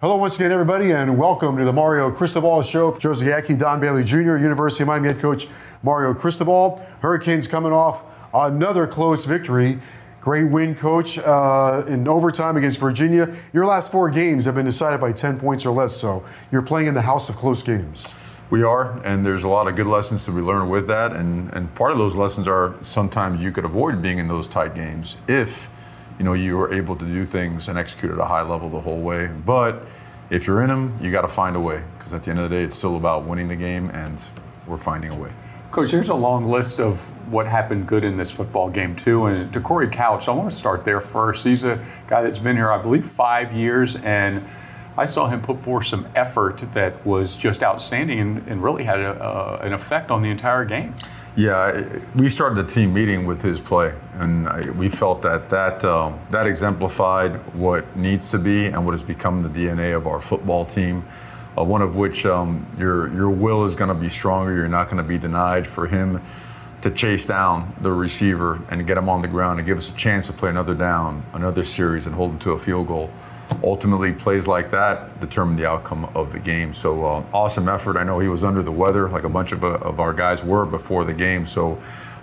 Hello, once again, everybody, and welcome to the Mario Cristobal Show. Joe Zagacki, Don Bailey Jr., University of Miami head coach Mario Cristobal. Hurricanes coming off another close victory. Great win, coach, uh, in overtime against Virginia. Your last four games have been decided by 10 points or less, so you're playing in the house of close games. We are, and there's a lot of good lessons to be learned with that. And, and part of those lessons are sometimes you could avoid being in those tight games if you know you were able to do things and execute at a high level the whole way. But if you're in them, you got to find a way because at the end of the day, it's still about winning the game, and we're finding a way. Coach, there's a long list of what happened good in this football game too. And to Corey Couch, I want to start there first. He's a guy that's been here, I believe, five years, and I saw him put forth some effort that was just outstanding and, and really had a, uh, an effect on the entire game. Yeah, we started the team meeting with his play, and I, we felt that that um, that exemplified what needs to be and what has become the DNA of our football team. Uh, one of which um, your your will is going to be stronger. You're not going to be denied for him to chase down the receiver and get him on the ground and give us a chance to play another down, another series, and hold him to a field goal. Ultimately, plays like that determine the outcome of the game. So, uh, awesome effort. I know he was under the weather, like a bunch of, uh, of our guys were before the game. So,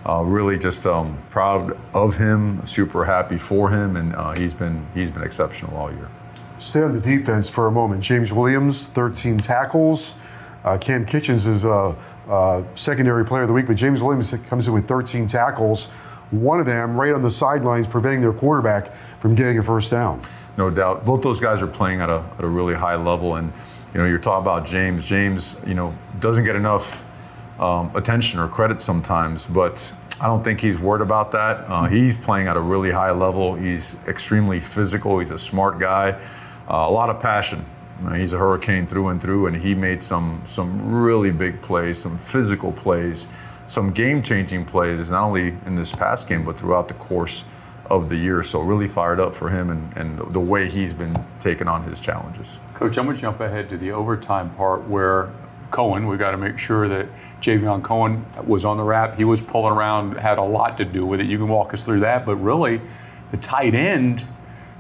uh, really just um, proud of him, super happy for him, and uh, he's been he's been exceptional all year. Stay on the defense for a moment. James Williams, 13 tackles. Uh, Kam Kinchens is a uh, secondary player of the week, but James Williams comes in with 13 tackles. One of them right on the sidelines, preventing their quarterback from getting a first down. No doubt. Both those guys are playing at a, at a really high level. And, you know, you're talking about James. James, you know, doesn't get enough um, attention or credit sometimes, but I don't think he's worried about that. Uh, he's playing at a really high level. He's extremely physical. He's a smart guy. Uh, a lot of passion. Uh, he's a hurricane through and through, and he made some some really big plays, some physical plays, some game-changing plays, not only in this past game but throughout the course of the year. So really fired up for him and, and the way he's been taking on his challenges. Coach, I'm going to jump ahead to the overtime part where Cohen, we got to make sure that Javion Cohen was on the wrap. He was pulling around, had a lot to do with it. You can walk us through that, but really, the tight end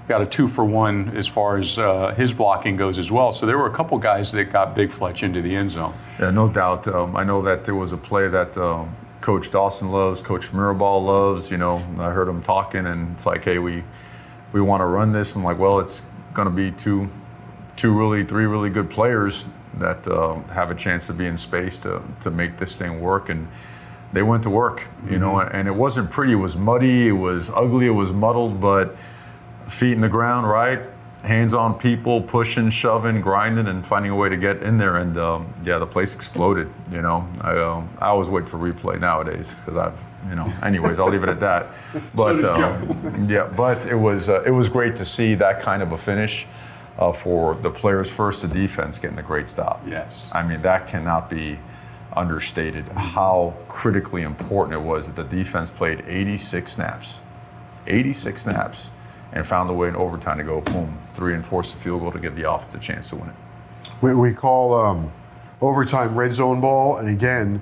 got a two for one as far as uh, his blocking goes as well. So there were a couple guys that got Big Fletch into the end zone. Yeah, no doubt. Um, I know that there was a play that um, Coach Dawson loves, Coach Mirabal loves. You know, I heard them talking, and it's like, hey, we we want to run this. I'm like, well, it's going to be two, two really, three really good players that uh, have a chance to be in space to to make this thing work and. They went to work, you mm-hmm. know, and it wasn't pretty. It was muddy. It was ugly. It was muddled, but feet in the ground, right? Hands on people, pushing, shoving, grinding, and finding a way to get in there. And um, yeah, the place exploded. You know, I, um, I always wait for replay nowadays because I've, you know. Anyways, I'll leave it at that. But um, yeah, but it was uh, it was great to see that kind of a finish. Uh, for the players first, the defense getting a great stop. Yes. I mean, that cannot be understated how critically important it was that the defense played 86 snaps. 86 snaps and found a way in overtime to go boom, three and force the field goal to give the offense a chance to win it. We, we call um, overtime red zone ball, and again,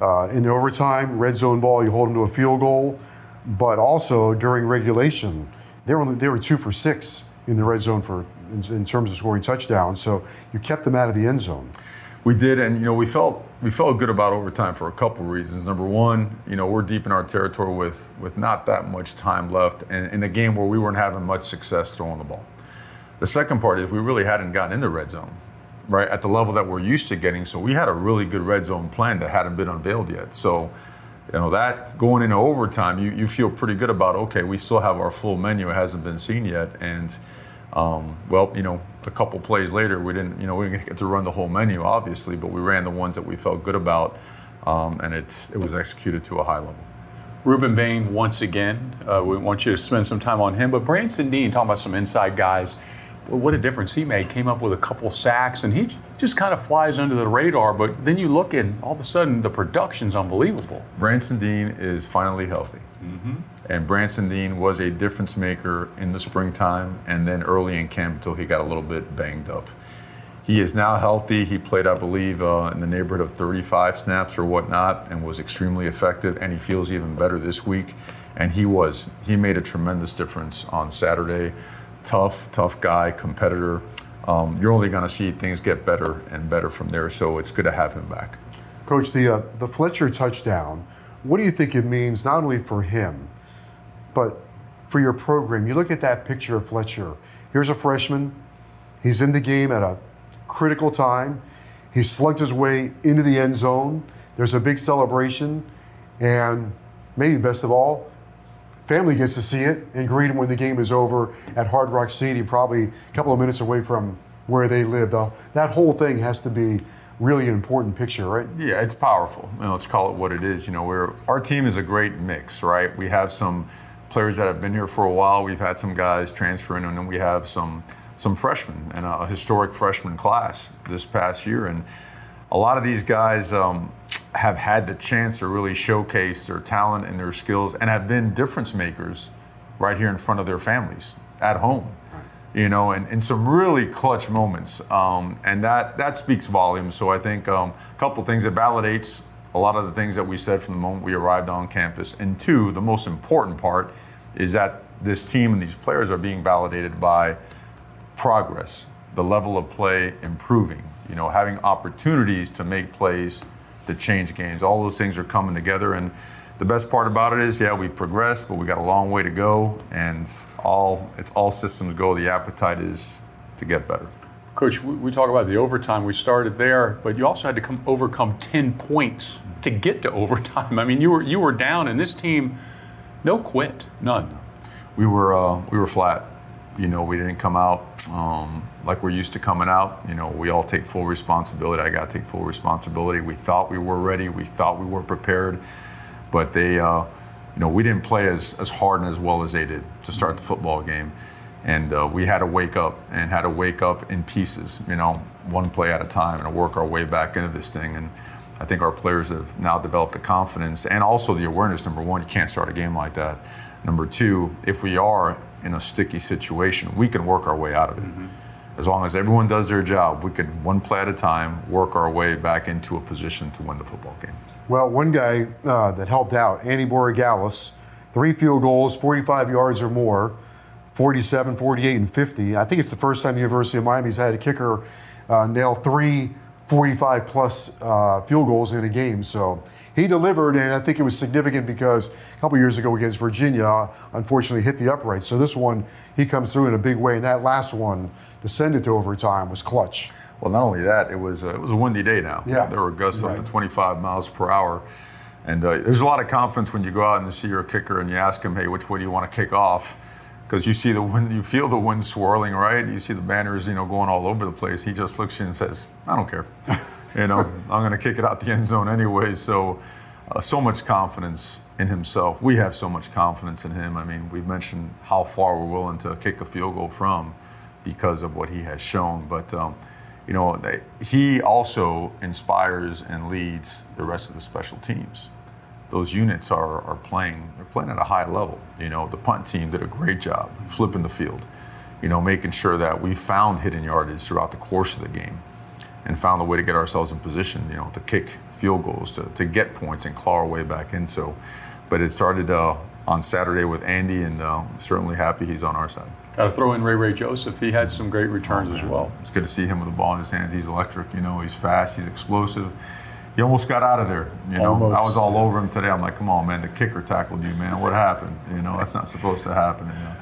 uh, in the overtime red zone ball, you hold them to a field goal, but also during regulation, they were they were two for six in the red zone for in, in terms of scoring touchdowns. So you kept them out of the end zone. We did, and you know, we felt we felt good about overtime for a couple reasons. Number one, you know, we're deep in our territory with with not that much time left, and in a game where we weren't having much success throwing the ball. The second part is we really hadn't gotten into red zone, right, at the level that we're used to getting. So we had a really good red zone plan that hadn't been unveiled yet. So, you know, that going into overtime, you, you feel pretty good about, okay, we still have our full menu. It hasn't been seen yet. And, um, well, you know, a couple plays later, we didn't, you know, we didn't get to run the whole menu, obviously, but we ran the ones that we felt good about, um, and it, it was executed to a high level. Rueben Bain, once again, uh, we want you to spend some time on him. But Branson Deen, talking about some inside guys, what a difference he made. Came up with a couple sacks, and he just kind of flies under the radar. But then you look and all of a sudden the production's unbelievable. Branson Deen is finally healthy. Mm-hmm. And Branson Deen was a difference maker in the springtime and then early in camp until he got a little bit banged up. He is now healthy. He played, I believe, uh, in the neighborhood of 35 snaps or whatnot and was extremely effective. And he feels even better this week. And he was. He made a tremendous difference on Saturday tough, tough guy, competitor. Um, you're only going to see things get better and better from there. So it's good to have him back. Coach, the uh, the Fletcher touchdown. What do you think it means not only for him, but for your program? You look at that picture of Fletcher. Here's a freshman. He's in the game at a critical time. He slugged his way into the end zone. There's a big celebration, and maybe best of all, family gets to see it and greet him when the game is over at Hard Rock City, probably a couple of minutes away from where they live. Though that whole thing has to be really an important picture, right? Yeah, it's powerful. Let's call it what it is. You know, we're our team is a great mix, right? We have some players that have been here for a while. We've had some guys transferring, and then we have some some freshmen and a historic freshman class this past year. And a lot of these guys, um, have had the chance to really showcase their talent and their skills and have been difference makers right here in front of their families at home you know and in some really clutch moments um, and that that speaks volumes so i think um, a couple things that validates a lot of the things that we said from the moment we arrived on campus and two the most important part is that this team and these players are being validated by progress the level of play improving you know having opportunities to make plays to change games. All those things are coming together, and the best part about it is, yeah, we progressed, but we got a long way to go, and all it's all systems go. The appetite is to get better. Coach, we talk about the overtime. We started there, but you also had to come overcome 10 points to get to overtime. I mean, you were you were down, and this team, no quit, none. We were uh, we were flat. You know, we didn't come out um, like we're used to coming out. You know, we all take full responsibility. I got to take full responsibility. We thought we were ready. We thought we were prepared, but they, uh, you know, we didn't play as, as hard and as well as they did to start the football game. And uh, we had to wake up and had to wake up in pieces, you know, one play at a time and work our way back into this thing. And I think our players have now developed the confidence and also the awareness. Number one, you can't start a game like that. Number two, if we are in a sticky situation, we can work our way out of it. Mm-hmm. As long as everyone does their job, we could one play at a time work our way back into a position to win the football game. Well, one guy uh, that helped out, Andy Borregales, three field goals, 45 yards or more, 47, 48, and 50. I think it's the first time the University of Miami's had a kicker uh, nail three 45 plus uh, field goals in a game. So he delivered, and I think it was significant because a couple years ago against Virginia, unfortunately hit the upright. So this one, he comes through in a big way, and that last one descended to overtime was clutch. Well, not only that, it was uh, it was a windy day now. Yeah, there were gusts right. up to 25 miles per hour, and uh, there's a lot of confidence when you go out and you see your kicker and you ask him, "Hey, which way do you want to kick off?" Because you see the wind, you feel the wind swirling, right? You see the banners, you know, going all over the place. He just looks at you and says, "I don't care." you know, I'm going to kick it out the end zone anyway. So, uh, so much confidence in himself. We have so much confidence in him. I mean, we've mentioned how far we're willing to kick a field goal from because of what he has shown. But, um, you know, he also inspires and leads the rest of the special teams. Those units are, are playing, they're playing at a high level. You know, the punt team did a great job flipping the field, you know, making sure that we found hidden yardage throughout the course of the game and found a way to get ourselves in position, you know, to kick field goals, to, to get points and claw our way back in. So, but it started uh, on Saturday with Andy, and uh, certainly happy he's on our side. Got to throw in Ray Ray Joseph. He had some great returns oh, as well. It's good to see him with the ball in his hands. He's electric. You know, he's fast. He's explosive. He almost got out of there. You know, almost, I was all yeah. over him today. I'm like, come on, man, the kicker tackled you, man. What happened? You know, that's not supposed to happen. You know?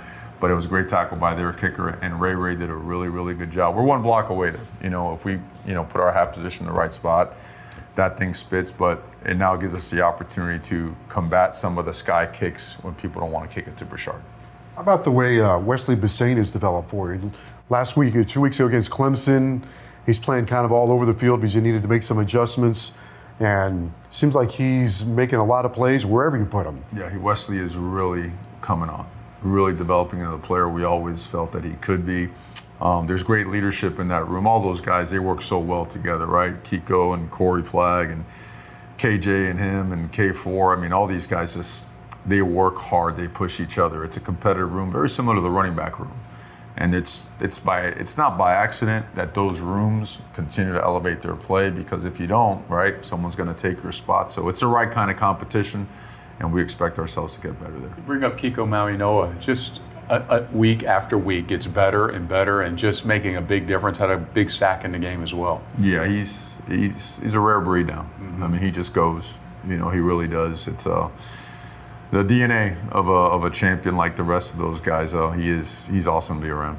but it was a great tackle by their kicker, and Ray Ray did a really, really good job. We're one block away there. You know, if we, you know, put our half position in the right spot, that thing spits, but it now gives us the opportunity to combat some of the sky kicks when people don't want to kick it to Brashard. How about the way uh, Wesley Bissainthe has developed for you? Last week, two weeks ago against Clemson, he's playing kind of all over the field because he needed to make some adjustments. And seems like he's making a lot of plays wherever you put him. Yeah, he, Wesley is really coming on, really developing into the player we always felt that he could be. Um, there's great leadership in that room. All those guys, they work so well together, right? Kiko and Corey Flagg and KJ and him and K4. I mean, all these guys just they work hard. They push each other. It's a competitive room, very similar to the running back room. And it's it's by it's not by accident that those rooms continue to elevate their play because if you don't, right, someone's going to take your spot. So it's the right kind of competition, and we expect ourselves to get better there. Bring up Kiko Mauigoa. Just a, a week after week gets better and better, and just making a big difference. Had a big sack in the game as well. Yeah, he's he's he's a rare breed now. Mm-hmm. I mean, he just goes. You know, he really does. It's uh the DNA of a, of a champion like the rest of those guys. Though he is he's awesome to be around.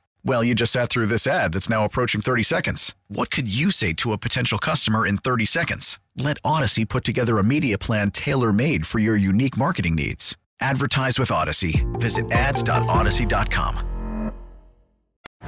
Well, you just sat through this ad that's now approaching 30 seconds. What could you say to a potential customer in 30 seconds? Let Odyssey put together a media plan tailor made for your unique marketing needs. Advertise with Odyssey. Visit ads.odyssey.com.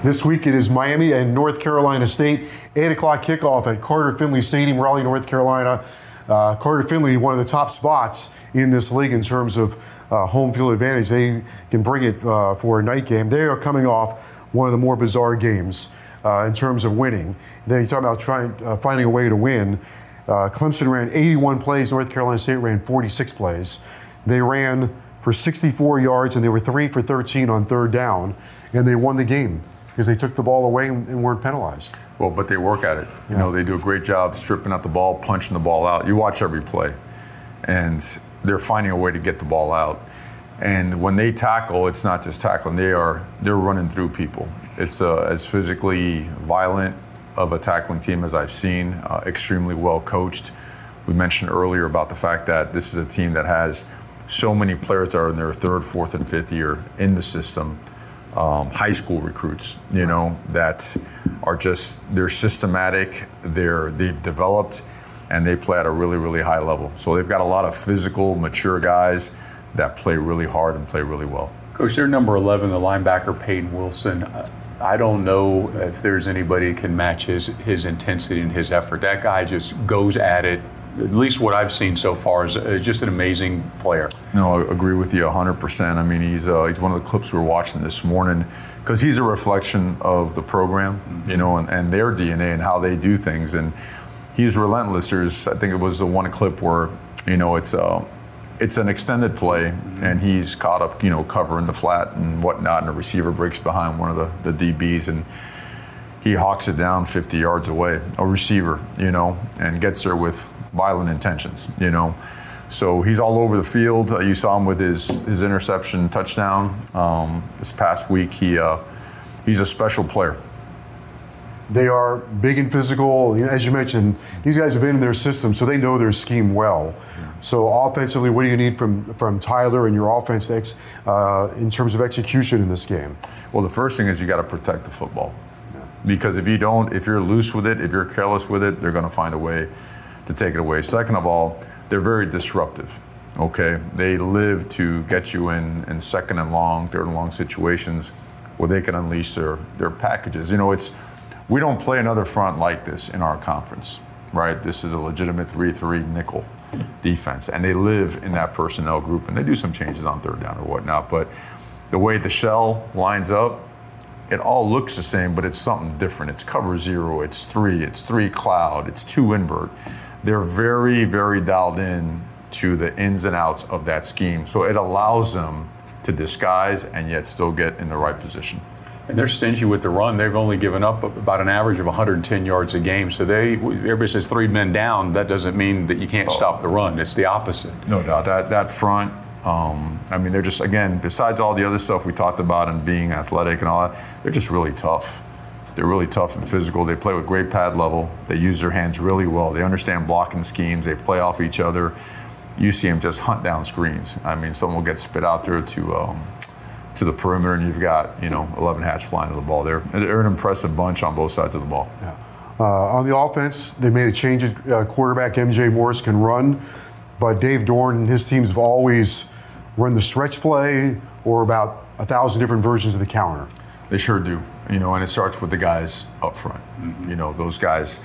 This week it is Miami and North Carolina State. 8 o'clock kickoff at Carter Finley Stadium, Raleigh, North Carolina. Uh, Carter Finley, one of the top spots in this league in terms of uh, home field advantage. They can bring it uh, for a night game. They are coming off one of the more bizarre games uh, in terms of winning. Then you talk about trying uh, finding a way to win. Uh, Clemson ran 81 plays. North Carolina State ran 46 plays. They ran for 64 yards and they were three for 13 on third down, and they won the game because they took the ball away and weren't penalized. Well, but they work at it. You yeah. know, they do a great job stripping out the ball, punching the ball out. You watch every play, and they're finding a way to get the ball out. And when they tackle, it's not just tackling; they are they're running through people. It's uh, as physically violent of a tackling team as I've seen. Uh, extremely well coached. We mentioned earlier about the fact that this is a team that has so many players that are in their third, fourth, and fifth year in the system. Um, high school recruits, you know, that are just they're systematic. They're they've developed, and they play at a really, really high level. So they've got a lot of physical, mature guys that play really hard and play really well. Coach, they're number 11, the linebacker Peyton Wilson. I don't know if there's anybody can match his his intensity and his effort. That guy just goes at it. At least what I've seen so far is uh, just an amazing player. No, I agree with you 100%. I mean, he's uh, he's one of the clips we are watching this morning because he's a reflection of the program, mm-hmm. you know, and, and their DNA and how they do things. And he's relentless. There's, I think it was the one clip where, you know, it's uh, it's an extended play, and he's caught up, you know, covering the flat and whatnot, and the receiver breaks behind one of the, the DBs, and he hawks it down 50 yards away, a receiver, you know, and gets there with violent intentions, you know. So he's all over the field. Uh, you saw him with his, his interception touchdown um, this past week. He uh, he's a special player. They are big and physical. As you mentioned, these guys have been in their system, so they know their scheme well. So offensively, what do you need from from Tyler and your offense ex, uh, in terms of execution in this game? Well, the first thing is you got to protect the football, yeah. because if you don't, if you're loose with it, if you're careless with it, they're going to find a way to take it away. Second of all, they're very disruptive. Okay, they live to get you in in second and long, third and long situations where they can unleash their their packages. You know, it's we don't play another front like this in our conference. right? This is a legitimate 3 3 nickel defense. And they live in that personnel group and they do some changes on third down or whatnot. But the way the shell lines up, it all looks the same, but it's something different. It's cover zero, it's three, it's three cloud, it's two invert. They're very, very dialed in to the ins and outs of that scheme. So it allows them to disguise and yet still get in the right position. And they're stingy with the run. They've only given up about an average of 110 yards a game. So they, everybody says three men down. That doesn't mean that you can't oh. stop the run. It's the opposite. No doubt. That that front. Um, I mean, they're just again. Besides all the other stuff we talked about and being athletic and all that, they're just really tough. They're really tough and physical. They play with great pad level. They use their hands really well. They understand blocking schemes. They play off each other. You see them just hunt down screens. I mean, someone will get spit out there to um, to the perimeter, and you've got you know 11 hats flying to the ball. They're they're an impressive bunch on both sides of the ball. Yeah. Uh, on the offense, they made a change. Uh, quarterback MJ Morris can run, but Dave Doeren and his teams have always run the stretch play or about a thousand different versions of the counter. They sure do. You know, and it starts with the guys up front. Mm-hmm. You know, those guys,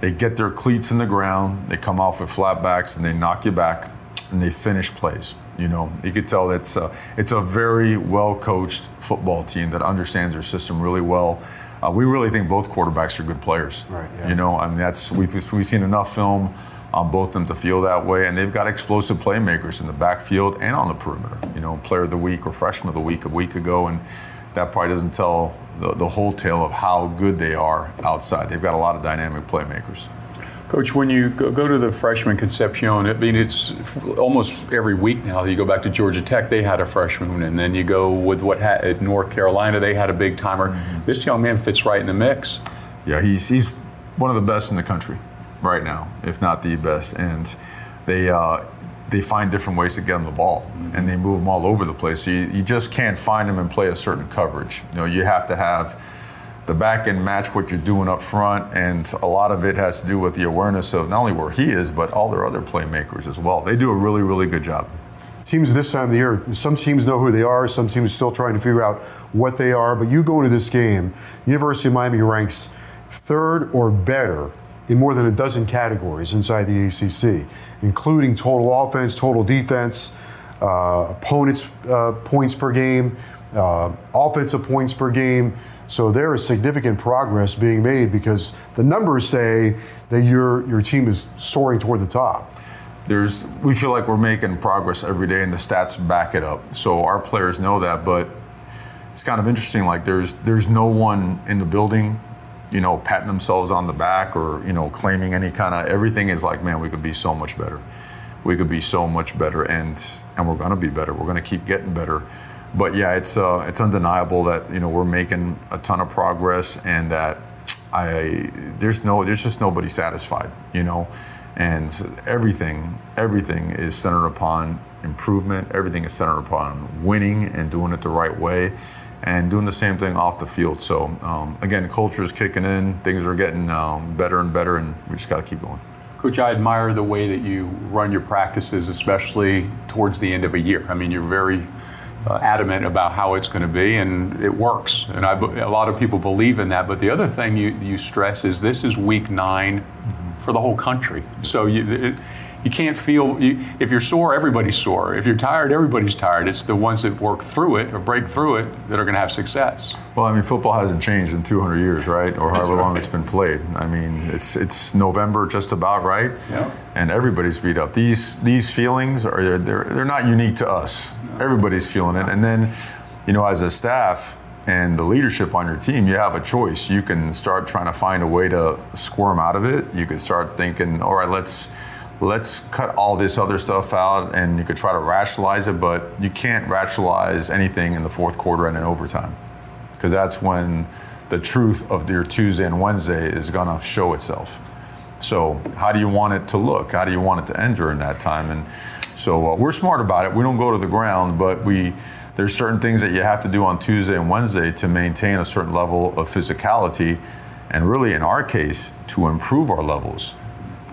they get their cleats in the ground, they come off with flat backs, and they knock you back, and they finish plays. You know, you could tell that's uh, it's a very well coached football team that understands their system really well. Uh, we really think both quarterbacks are good players. Right. Yeah. You know, I mean that's we've we've seen enough film on both of them to feel that way, and they've got explosive playmakers in the backfield and on the perimeter. You know, player of the week or freshman of the week a week ago, and that probably doesn't tell the, the whole tale of how good they are outside. They've got a lot of dynamic playmakers. Coach, when you go, go, to the freshman Concepcion, I mean, it's almost every week now. You go back to Georgia Tech, they had a freshman, and then you go with what ha- at North Carolina, they had a big timer. Mm-hmm. This young man fits right in the mix. Yeah, he's he's one of the best in the country right now, if not the best. And they uh, they find different ways to get him the ball, mm-hmm. and they move him all over the place. So you, you just can't find him and play a certain coverage. You know, you have to have the back end match what you're doing up front, and a lot of it has to do with the awareness of not only where he is, but all their other playmakers as well. They do a really, really good job. Teams this time of the year, some teams know who they are, some teams still trying to figure out what they are. But you go into this game, University of Miami ranks third or better in more than a dozen categories inside the ACC, including total offense, total defense, uh, opponents' uh, points per game, uh, offensive points per game. So there is significant progress being made because the numbers say that your your team is soaring toward the top. There's we feel like we're making progress every day and the stats back it up. So our players know that, but it's kind of interesting like there's there's no one in the building you know patting themselves on the back or you know claiming any kind of everything is like man we could be so much better we could be so much better and and we're to be better we're to keep getting better but yeah, it's uh, it's undeniable that you know we're making a ton of progress, and that I there's no there's just nobody satisfied, you know, and everything everything is centered upon improvement. Everything is centered upon winning and doing it the right way, and doing the same thing off the field. So um, again, culture is kicking in. Things are getting um, better and better, and we just got to keep going. Coach, I admire the way that you run your practices, especially towards the end of a year. I mean, you're very uh, adamant about how it's going to be, and it works. And I, a lot of people believe in that. But the other thing you, you stress is this is week 9 mm-hmm. for the whole country. So you, it, you can't feel you, if you're sore everybody's sore. If you're tired everybody's tired. It's the ones that work through it or break through it that are going to have success. Well i mean football hasn't changed in 200 years right? Or however right. long it's been played. I mean it's it's november just about right. Yeah. and everybody's beat up. These these feelings are they're, they're not unique to us. Everybody's feeling it. And then you know as a staff and the leadership on your team, you have a choice. You can start trying to find a way to squirm out of it. You can start thinking, all right, let's let's cut all this other stuff out and you could try to rationalize it, but you can't rationalize anything in the fourth quarter and in overtime. Because that's when the truth of your Tuesday and Wednesday is going to show itself. So, how do you want it to look? How do you want it to end during that time? And so, uh, we're smart about it. We don't go to the ground, but we there's certain things that you have to do on Tuesday and Wednesday to maintain a certain level of physicality, and really, in our case, to improve our levels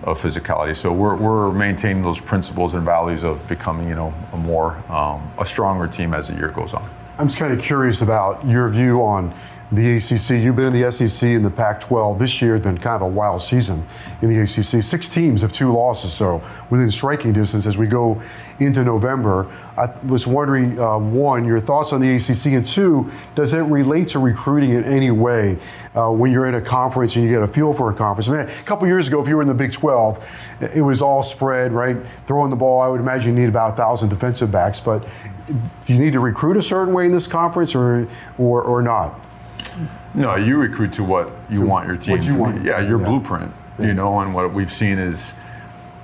of physicality. So we're, we're maintaining those principles and values of becoming, you know, a more, um, a stronger team as the year goes on. I'm just kind of curious about your view on the ACC. You've been in the SEC and the Pac 12. This year has been kind of a wild season in the ACC. Six teams have two losses, so within striking distance as we go into November. I was wondering, uh, one, your thoughts on the ACC, and two, does it relate to recruiting in any way uh, when you're in a conference and you get a feel for a conference? I mean, a couple years ago, if you were in the Big 12, it was all spread, right? Throwing the ball, I would imagine you need about a thousand defensive backs, but do you need to recruit a certain way in this conference or, or, or not? No, you recruit to what you want your team what you to want be. Yeah, your yeah. blueprint. You know, and what we've seen is,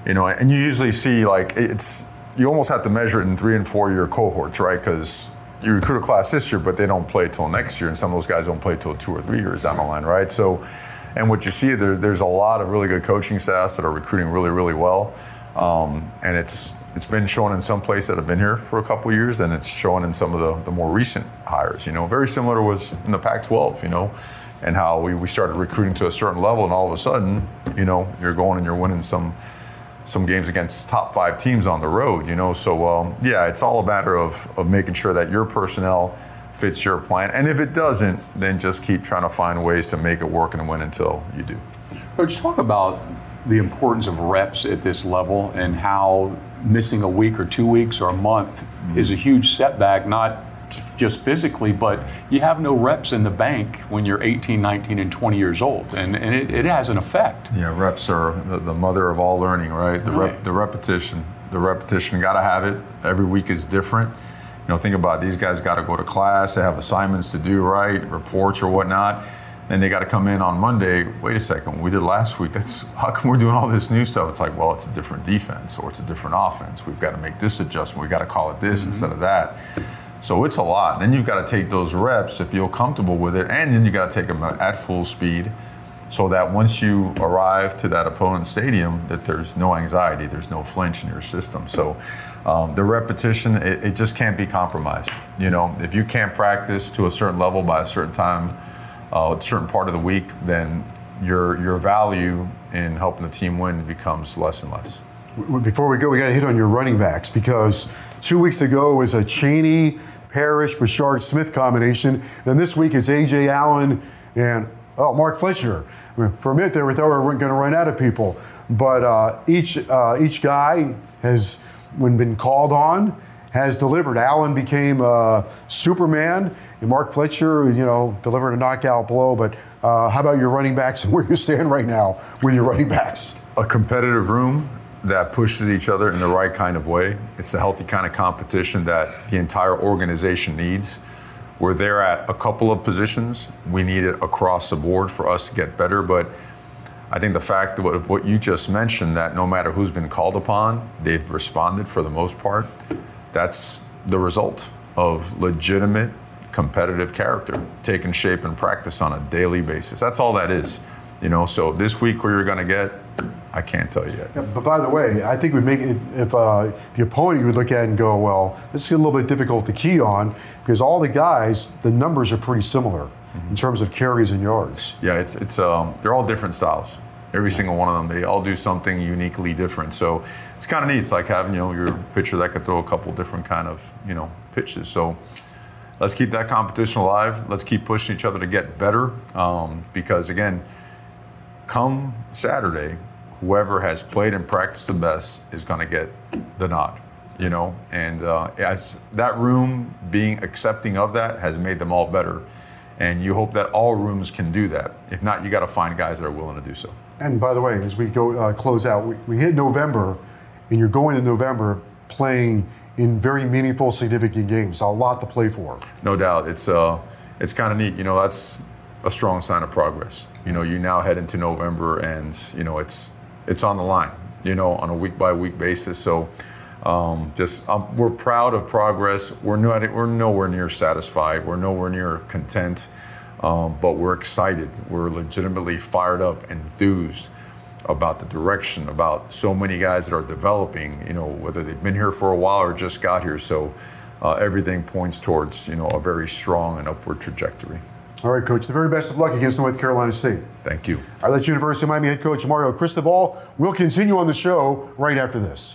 you know, and you usually see like it's you almost have to measure it in three and four year cohorts, right? Because you recruit a class this year, but they don't play till next year, and some of those guys don't play till two or three years down the line, right? So, and what you see there, there's a lot of really good coaching staffs that are recruiting really, really well, um, and it's it's been shown in some places that have been here for a couple years, and it's shown in some of the, the more recent hires. You know, very similar was in the Pac-12. You know, and how we, we started recruiting to a certain level, and all of a sudden, you know, you're going and you're winning some some games against top five teams on the road. You know, so um, yeah, it's all a matter of of making sure that your personnel fits your plan, and if it doesn't, then just keep trying to find ways to make it work and win until you do. Coach, talk about the importance of reps at this level and how missing a week or two weeks or a month mm-hmm. is a huge setback, not just physically, but you have no reps in the bank when you're 18, 19, and 20 years old, and, and it, it has an effect. Yeah, reps are the, the mother of all learning, right? The Right. rep, the repetition, the repetition. Got to have it. Every week is different. You know, think about it, these guys. Got to go to class. They have assignments to do, right? Reports or whatnot. Then they got to come in on Monday. Wait a second, we did last week. That's how come we're doing all this new stuff? It's like, well, it's a different defense or it's a different offense. We've got to make this adjustment. We got to call it this instead of that. So it's a lot. Then you've got to take those reps to feel comfortable with it, and then you got to take them at full speed, so that once you arrive to that opponent's stadium, that there's no anxiety, there's no flinch in your system. So um, the repetition, it, it just can't be compromised. You know, if you can't practice to a certain level by a certain time, uh, a certain part of the week, then your your value in helping the team win becomes less and less. Before we go, we got to hit on your running backs because two weeks ago was a Chaney, Parrish, Brashard, Smith combination. Then this week it's Ajay Allen and oh Mark Fletcher. I mean, For a minute there, we thought we were going to run out of people, but uh, each uh, each guy has, when been called on, has delivered. Allen became uh, Superman, and Mark Fletcher, you know, delivered a knockout blow. But uh, how about your running backs and where you stand right now with your running backs? a competitive room that pushes each other in the right kind of way. It's the healthy kind of competition that the entire organization needs. We're there at a couple of positions. We need it across the board for us to get better. But I think the fact of what you just mentioned, that no matter who's been called upon, they've responded for the most part. That's the result of legitimate competitive character taking shape and practice on a daily basis. That's all that is. You know, so this week where you're going to get, I can't tell you yet. Yeah, but by the way, I think we'd make it if uh, the opponent you would look at and go, well, this is a little bit difficult to key on because all the guys, the numbers are pretty similar in terms of carries and yards. Yeah, it's it's um, they're all different styles. Every single one of them, they all do something uniquely different. So it's kind of neat. It's like having you know your pitcher that could throw a couple different kind of you know pitches. So let's keep that competition alive. Let's keep pushing each other to get better. Um, because again, come Saturday, whoever has played and practiced the best is going to get the nod. You know, and uh, as that room being accepting of that has made them all better. And you hope that all rooms can do that. If not, you got to find guys that are willing to do so. And by the way, as we go uh, close out, we, we hit November, and you're going to November playing in very meaningful, significant games. A lot to play for. No doubt, it's uh, it's kind of neat. You know, that's a strong sign of progress. You know, you now head into November, and you know it's it's on the line. You know, on a week by week basis. So, um, just um, we're proud of progress. We're not we're nowhere near satisfied. We're nowhere near content. Um, but we're excited. We're legitimately fired up, enthused about the direction, about so many guys that are developing. You know, whether they've been here for a while or just got here. So. Uh, everything points towards you know a very strong and upward trajectory. All right, Coach. The very best of luck against North Carolina State. Thank you. All right, that's University of Miami head coach Mario Cristobal. We'll continue on the show right after this.